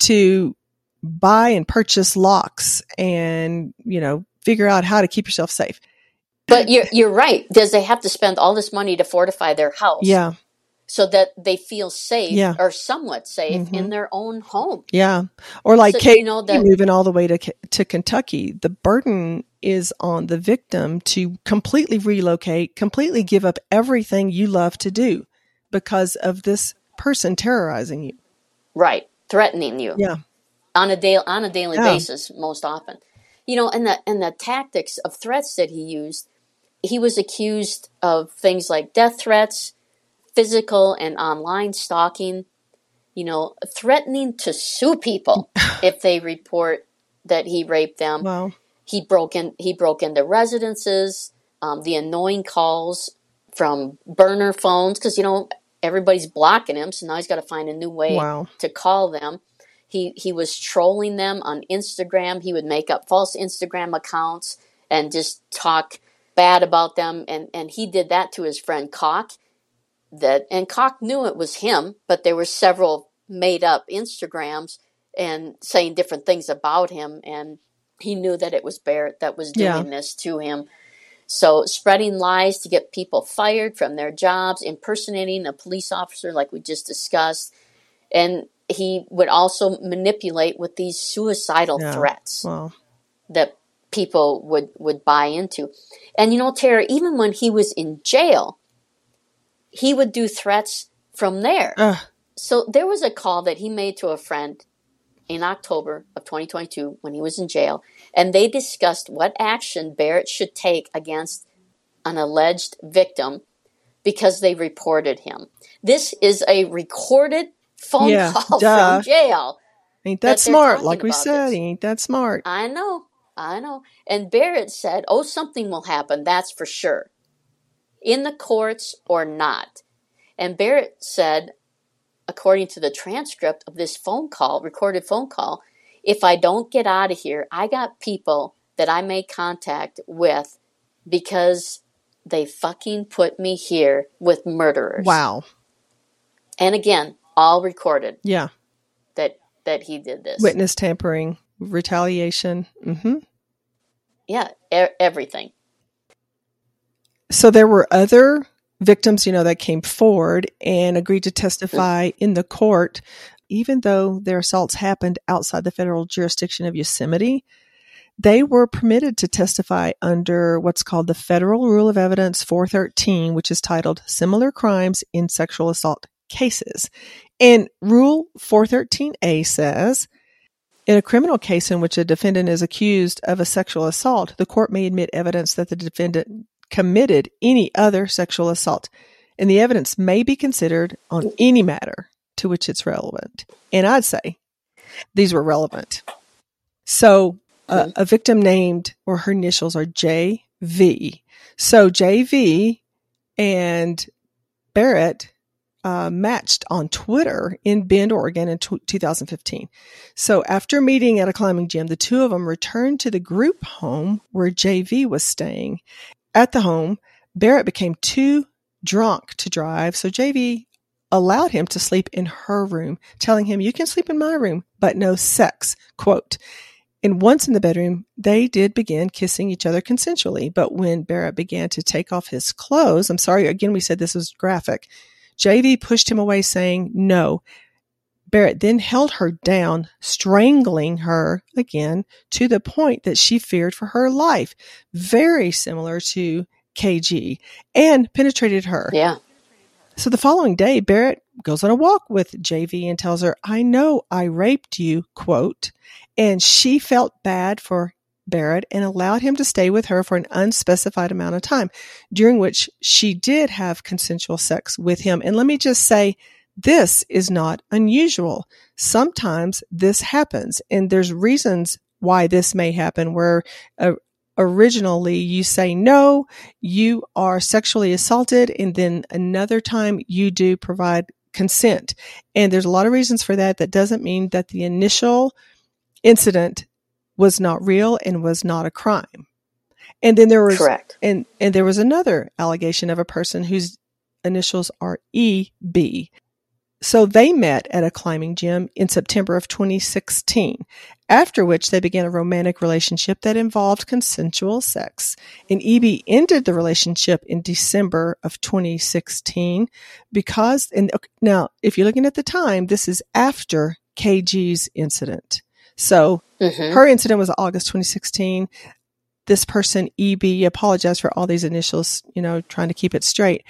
to buy and purchase locks and, you know, figure out how to keep yourself safe. But you're, you're right. Does they have to spend all this money to fortify their house? Yeah. So that they feel safe yeah. or somewhat safe mm-hmm. in their own home. Yeah. Or like so, Kate you know, that, moving all the way to, to Kentucky, the burden is on the victim to completely relocate, completely give up everything you love to do because of this person terrorizing you. Right. Threatening you. Yeah. On a day on a daily yeah. basis most often. You know, and the and the tactics of threats that he used, he was accused of things like death threats, physical and online stalking, you know, threatening to sue people if they report that he raped them. Wow. He broke in. He broke into residences. Um, the annoying calls from burner phones because you know everybody's blocking him, so now he's got to find a new way wow. to call them. He he was trolling them on Instagram. He would make up false Instagram accounts and just talk bad about them. And and he did that to his friend Cock. That and Cock knew it was him, but there were several made up Instagrams and saying different things about him and he knew that it was Barrett that was doing yeah. this to him. So, spreading lies to get people fired from their jobs, impersonating a police officer, like we just discussed. And he would also manipulate with these suicidal yeah. threats wow. that people would, would buy into. And you know, Tara, even when he was in jail, he would do threats from there. Uh. So, there was a call that he made to a friend in October of 2022 when he was in jail, and they discussed what action Barrett should take against an alleged victim because they reported him. This is a recorded phone yeah, call duh. from jail. Ain't that, that smart? Like we said, this. ain't that smart? I know, I know. And Barrett said, "Oh, something will happen. That's for sure, in the courts or not." And Barrett said, according to the transcript of this phone call, recorded phone call, if I don't get out of here, I got people that I made contact with because they fucking put me here with murderers. Wow. And again, all recorded. Yeah. That that he did this. Witness tampering, retaliation. Mm-hmm. Yeah, er- everything. So there were other victims, you know, that came forward and agreed to mm-hmm. testify in the court, even though their assaults happened outside the federal jurisdiction of Yosemite, they were permitted to testify under what's called the Federal Rule of Evidence 413, which is titled Similar Crimes in Sexual Assault Cases. And Rule 413A says, in a criminal case in which a defendant is accused of a sexual assault, the court may admit evidence that the defendant committed any other sexual assault, and the evidence may be considered on any matter to which it's relevant. And I'd say these were relevant. So, uh, a victim named, or her initials are JV. So JV and Barrett uh, matched on Tinder in Bend, Oregon in t- 2015. So after meeting at a climbing gym, the two of them returned to the group home where JV was staying. At the home, Barrett became too drunk to drive, so JV allowed him to sleep in her room, telling him, You can sleep in my room, but no sex. Quote. And once in the bedroom, they did begin kissing each other consensually. But when Barrett began to take off his clothes, I'm sorry, again, we said this was graphic. JV pushed him away, saying no. Barrett then held her down, strangling her again to the point that she feared for her life, very similar to KG, and penetrated her. Yeah. So the following day, Barrett goes on a walk with JV and tells her, I know I raped you, quote, and she felt bad for Barrett and allowed him to stay with her for an unspecified amount of time, during which she did have consensual sex with him. And let me just say, this is not unusual. Sometimes this happens, and there's reasons why this may happen where a, originally you say no, you are sexually assaulted, and then another time you do provide consent. And there's a lot of reasons for that. That doesn't mean that the initial incident was not real and was not a crime. And then there was correct, and and there was another allegation of a person whose initials are EB. So they met at a climbing gym in September of 2016, after which they began a romantic relationship that involved consensual sex. And EB ended the relationship in December of 2016 because, and now if you're looking at the time, this is after KG's incident. So mm-hmm. her incident was August 2016. This person, EB, apologized for all these initials, you know, trying to keep it straight.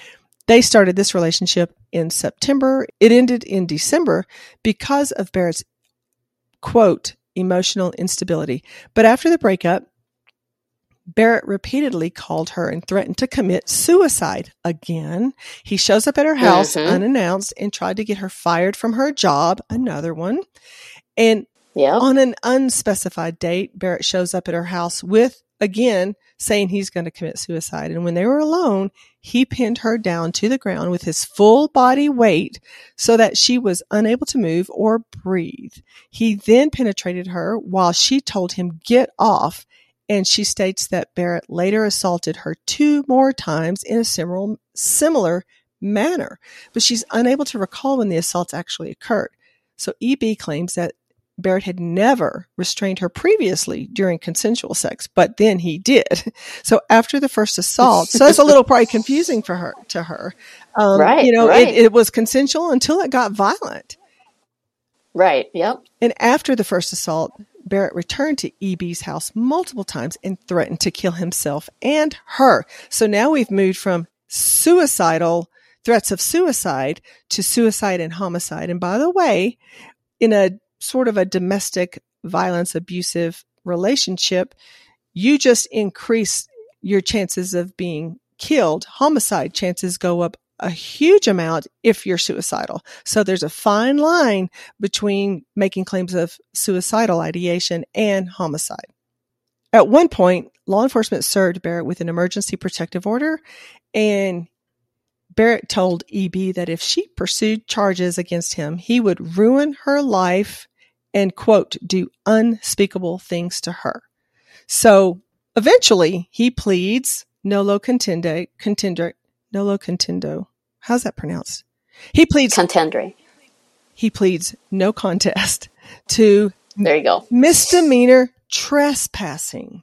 They started this relationship in September. It ended in December because of Barrett's quote, emotional instability. But after the breakup, Barrett repeatedly called her and threatened to commit suicide again. He shows up at her house mm-hmm. unannounced and tried to get her fired from her job, another one. And yeah. On an unspecified date, Barrett shows up at her house with, again, saying he's going to commit suicide. And when they were alone, he pinned her down to the ground with his full body weight so that she was unable to move or breathe. He then penetrated her while she told him, get off. And she states that Barrett later assaulted her two more times in a similar, similar manner, but she's unable to recall when the assaults actually occurred. So EB claims that Barrett had never restrained her previously during consensual sex, but then he did. So after the first assault, so it's a little probably confusing for her to her. Um, right. You know, right. It, it was consensual until it got violent. Right. Yep. And after the first assault, Barrett returned to EB's house multiple times and threatened to kill himself and her. So now we've moved from suicidal threats of suicide to suicide and homicide. And by the way, in a sort of a domestic violence abusive relationship, you just increase your chances of being killed. Homicide chances go up a huge amount if you're suicidal. So there's a fine line between making claims of suicidal ideation and homicide. At one point, law enforcement served Barrett with an emergency protective order and Barrett told EB that if she pursued charges against him, he would ruin her life and quote, do unspeakable things to her. So eventually he pleads nolo contende, contender, nolo contendo. How's that pronounced? He pleads contendere. He pleads no contest to there you go misdemeanor trespassing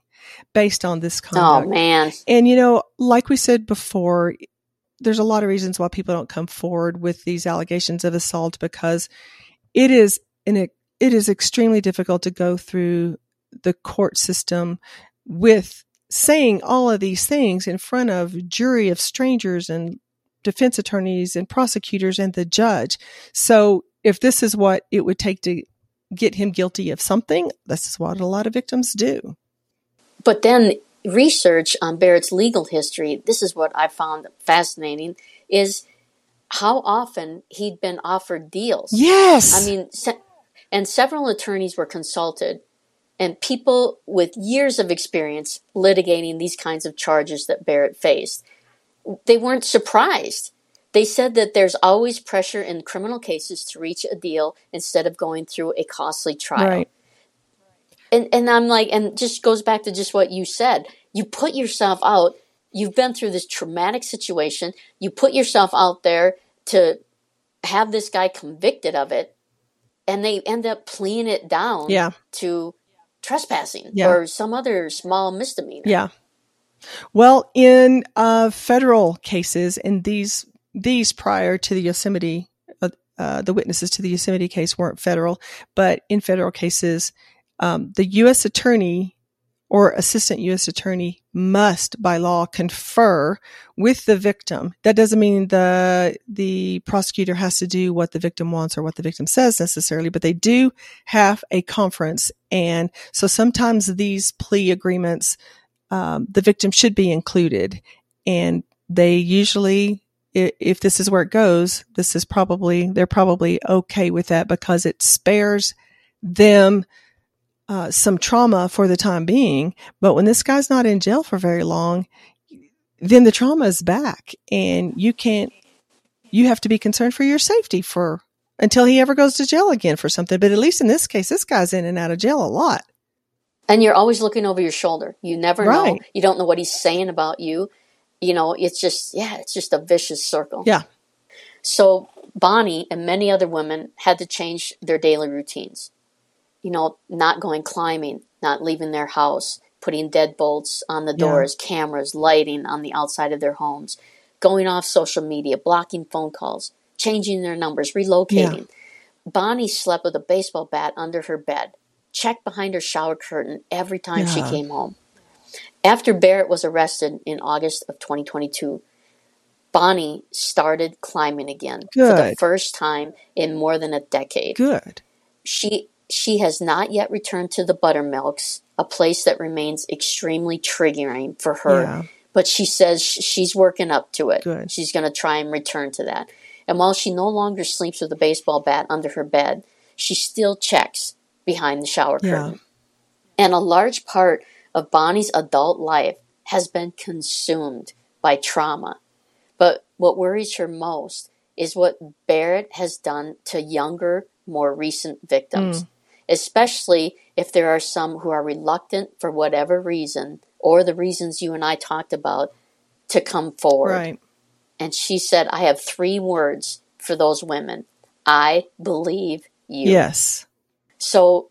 based on this oh, conduct. Oh man! And you know, like we said before, there's a lot of reasons why people don't come forward with these allegations of assault because it is an it is extremely difficult to go through the court system with saying all of these things in front of jury of strangers and defense attorneys and prosecutors and the judge. So if this is what it would take to get him guilty of something, this is what a lot of victims do. But then research on Barrett's legal history, this is what I found fascinating, is how often he'd been offered deals. Yes. I mean, and several attorneys were consulted and people with years of experience litigating these kinds of charges that Barrett faced. They weren't surprised. They said that there's always pressure in criminal cases to reach a deal instead of going through a costly trial. Right. And and I'm like and just goes back to just what you said. You put yourself out, you've been through this traumatic situation, you put yourself out there to have this guy convicted of it and they end up pleading it down yeah. to trespassing yeah. or some other small misdemeanor. Yeah. Well, in uh, federal cases, in these these prior to the Yosemite, uh, uh, the witnesses to the Yosemite case weren't federal, but in federal cases, um, the U.S. attorney or assistant U.S. attorney must, by law, confer with the victim. That doesn't mean the the prosecutor has to do what the victim wants or what the victim says necessarily, but they do have a conference, and so sometimes these plea agreements, um, the victim should be included, and they usually. If this is where it goes, this is probably, they're probably okay with that because it spares them uh, some trauma for the time being. But when this guy's not in jail for very long, then the trauma is back and you can't, you have to be concerned for your safety for until he ever goes to jail again for something. But at least in this case, this guy's in and out of jail a lot. And you're always looking over your shoulder. You never right. know. You don't know what he's saying about you. You know, it's just, yeah, it's just a vicious circle. Yeah. So Bonnie and many other women had to change their daily routines you know, not going climbing, not leaving their house, putting deadbolts on the doors, yeah. cameras, lighting on the outside of their homes, going off social media, blocking phone calls, changing their numbers, relocating. Yeah. Bonnie slept with a baseball bat under her bed, checked behind her shower curtain every time yeah. she came home. After Barrett was arrested in August of 2022, Bonnie started climbing again Good. for the first time in more than a decade. Good. She she has not yet returned to the Buttermilks, a place that remains extremely triggering for her. Yeah. But she says she's working up to it. Good. She's going to try and return to that. And while she no longer sleeps with a baseball bat under her bed, she still checks behind the shower curtain. Yeah. And a large part of Bonnie's adult life has been consumed by trauma. But what worries her most is what Barrett has done to younger, more recent victims. Mm especially if there are some who are reluctant for whatever reason or the reasons you and I talked about to come forward. Right. And she said, I have three words for those women I believe you. Yes. So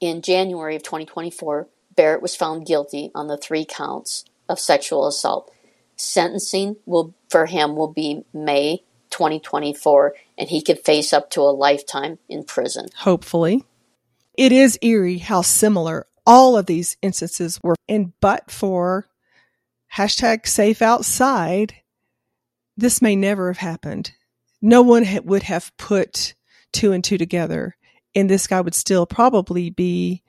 in January of 2024, Barrett was found guilty on the three counts of sexual assault. Sentencing will for him will be May 2024 and he could face up to a lifetime in prison. Hopefully. It is eerie how similar all of these instances were. And but for hashtag safe outside, this may never have happened. No one ha- would have put two and two together. And this guy would still probably be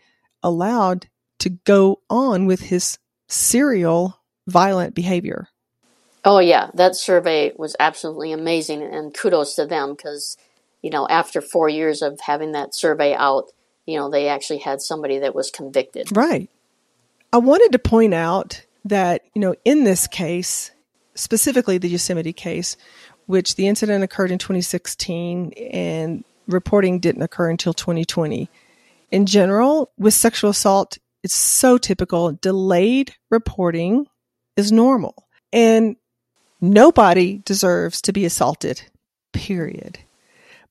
allowed to go on with his serial violent behavior. Oh yeah, that survey was absolutely amazing, and kudos to them because you know after four years of having that survey out, you know they actually had somebody that was convicted. Right. I wanted to point out that you know in this case, specifically the Yosemite case, which the incident occurred in 2016 and reporting didn't occur until 2020. In general, with sexual assault, it's so typical. Delayed reporting is normal. And Nobody deserves to be assaulted, period.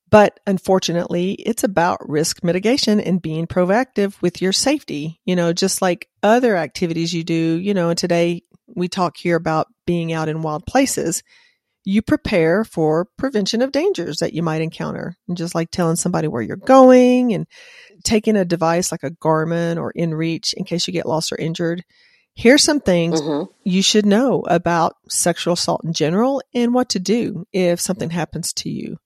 But unfortunately, it's about risk mitigation and being proactive with your safety, you know, just like other activities you do, you know, and today we talk here about being out in wild places. You prepare for prevention of dangers that you might encounter. And just like telling somebody where you're going and taking a device like a Garmin or InReach in case you get lost or injured Here's some things mm-hmm. you should know about sexual assault in general and what to do if something happens to you.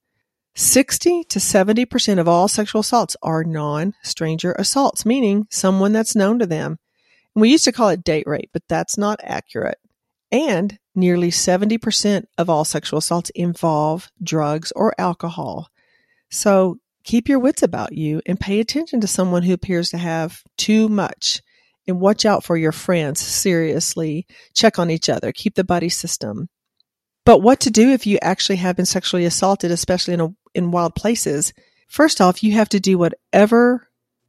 60 to 70% of all sexual assaults are non stranger assaults, meaning someone that's known to them. We used to call it date rape, but that's not accurate. And nearly 70% of all sexual assaults involve drugs or alcohol. So keep your wits about you and pay attention to someone who appears to have too much and watch out for your friends. Seriously, check on each other, keep the buddy system. But what to do if you actually have been sexually assaulted, especially in a, in wild places? First off, you have to do whatever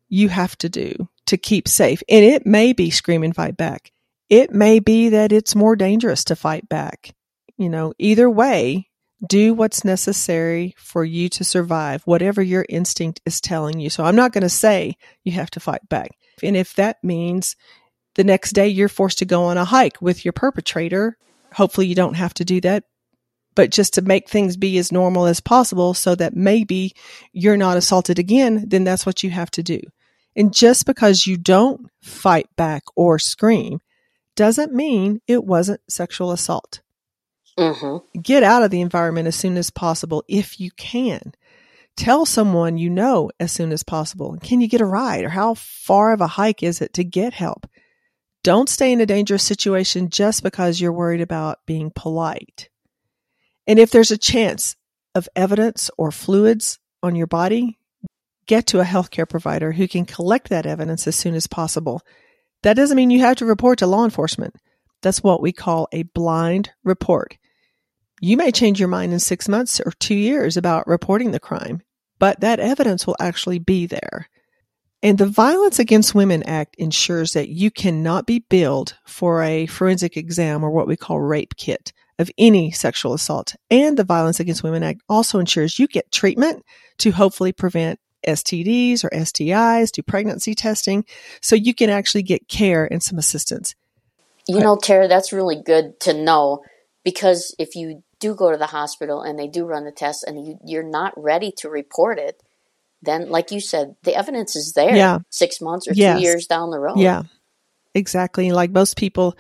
you have to do to keep safe. And it may be scream and fight back. It may be that it's more dangerous to fight back. You know, either way, do what's necessary for you to survive, whatever your instinct is telling you. So I'm not going to say you have to fight back. And if that means the next day you're forced to go on a hike with your perpetrator, hopefully you don't have to do that. But just to make things be as normal as possible so that maybe you're not assaulted again, then that's what you have to do. And just because you don't fight back or scream doesn't mean it wasn't sexual assault. Mm-hmm. Get out of the environment as soon as possible if you can. Tell someone you know as soon as possible. Can you get a ride or how far of a hike is it to get help? Don't stay in a dangerous situation just because you're worried about being polite. And if there's a chance of evidence or fluids on your body, get to a healthcare provider who can collect that evidence as soon as possible. That doesn't mean you have to report to law enforcement. That's what we call a blind report. You may change your mind in six months or two years about reporting the crime, but that evidence will actually be there. And the Violence Against Women Act ensures that you cannot be billed for a forensic exam or what we call rape kit of any sexual assault. And the Violence Against Women Act also ensures you get treatment to hopefully prevent STDs or STIs, do pregnancy testing, so you can actually get care and some assistance. You know, Tara, that's really good to know because if you do go to the hospital and they do run the test and you, you're not ready to report it, then, like you said, the evidence is there yeah. six months or yes. two years down the road. Yeah, exactly. Like most people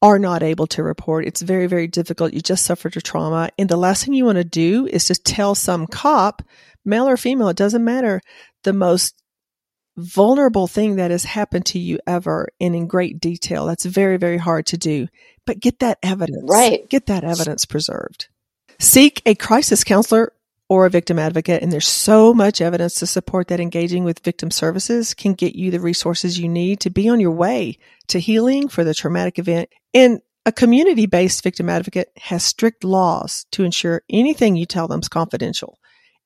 are not able to report. It's very, very difficult. You just suffered a trauma. And the last thing you want to do is to tell some cop, male or female, it doesn't matter, the most vulnerable thing that has happened to you ever and in great detail. That's very, very hard to do. But get that evidence. Right. Get that evidence preserved. Seek a crisis counselor or a victim advocate. And there's so much evidence to support that engaging with victim services can get you the resources you need to be on your way to healing for the traumatic event. And a community based victim advocate has strict laws to ensure anything you tell them is confidential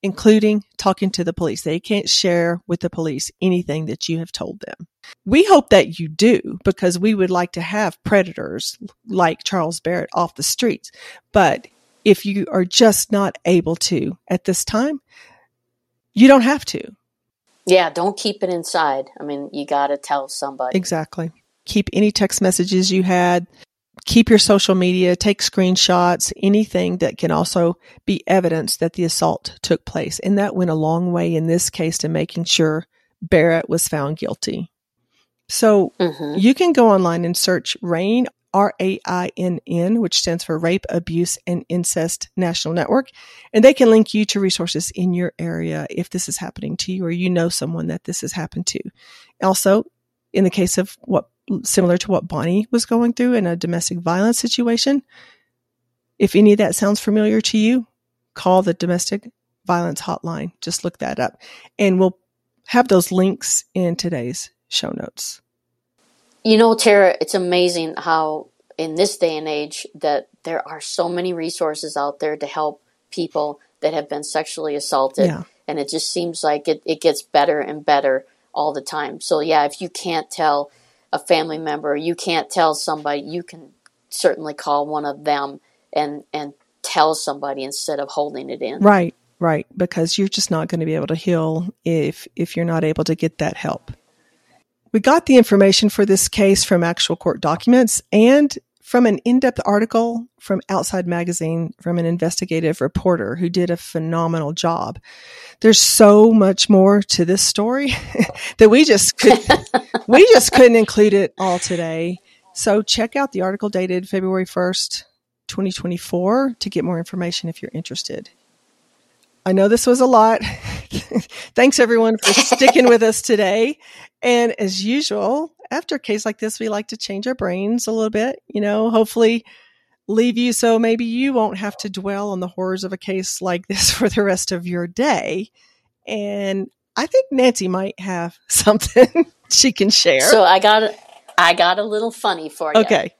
including talking to the police. They can't share with the police anything that you have told them. We hope that you do because we would like to have predators like Charles Barrett off the streets. But if you are just not able to at this time, you don't have to. Yeah, don't keep it inside. I mean, you got to tell somebody. Exactly. Keep any text messages you had, keep your social media, take screenshots, anything that can also be evidence that the assault took place. And that went a long way in this case to making sure Barrett was found guilty. So mm-hmm. you can go online and search RAINN, R A I N N, which stands for Rape, Abuse, and Incest National Network. And they can link you to resources in your area if this is happening to you or you know someone that this has happened to. Also, in the case of what similar to what Bonnie was going through in a domestic violence situation. If any of that sounds familiar to you, call the domestic violence hotline. Just look that up. And we'll have those links in today's show notes. You know, Tara, it's amazing how in this day and age that there are so many resources out there to help people that have been sexually assaulted. Yeah. And it just seems like it, it gets better and better all the time. So yeah, if you can't tell a family member, you can't tell somebody, you can certainly call one of them and and tell somebody instead of holding it in. Right, right, because you're just not going to be able to heal if if you're not able to get that help. We got the information for this case from actual court documents and from an in-depth article from Outside Magazine from an investigative reporter who did a phenomenal job. There's so much more to this story that we just could we just couldn't include it all today. So check out the article dated February 1st, 2024 to get more information if you're interested. I know this was a lot. Thanks everyone for sticking with us today. And as usual, after a case like this, we like to change our brains a little bit, you know, hopefully leave you so maybe you won't have to dwell on the horrors of a case like this for the rest of your day. and I think Nancy might have something she can share. So I got I got a little funny for you. okay.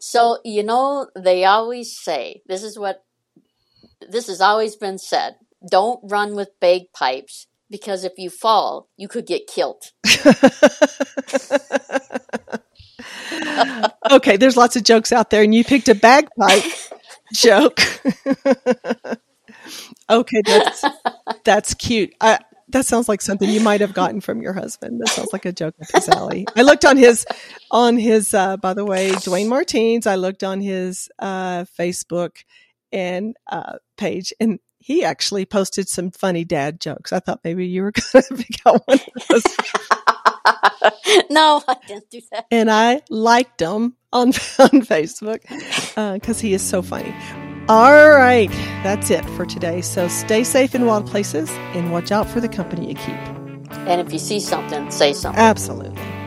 So you know they always say this is what this has always been said. Don't run with bagpipes because if you fall, you could get killed. okay, there's lots of jokes out there, and you picked a bagpipe joke. okay, that's that's cute. I, that sounds like something you might have gotten from your husband. That sounds like a joke up his alley. I looked on his on his uh, by the way, Dwayne Martins. I looked on his uh, Facebook and uh, page, and he actually posted some funny dad jokes. I thought maybe you were going to pick out one of those. no, I didn't do that. and I liked him on on Facebook uh, because he is so funny. All right, that's it for today. So stay safe in wild places and watch out for the company you keep. And if you see something, say something. Absolutely.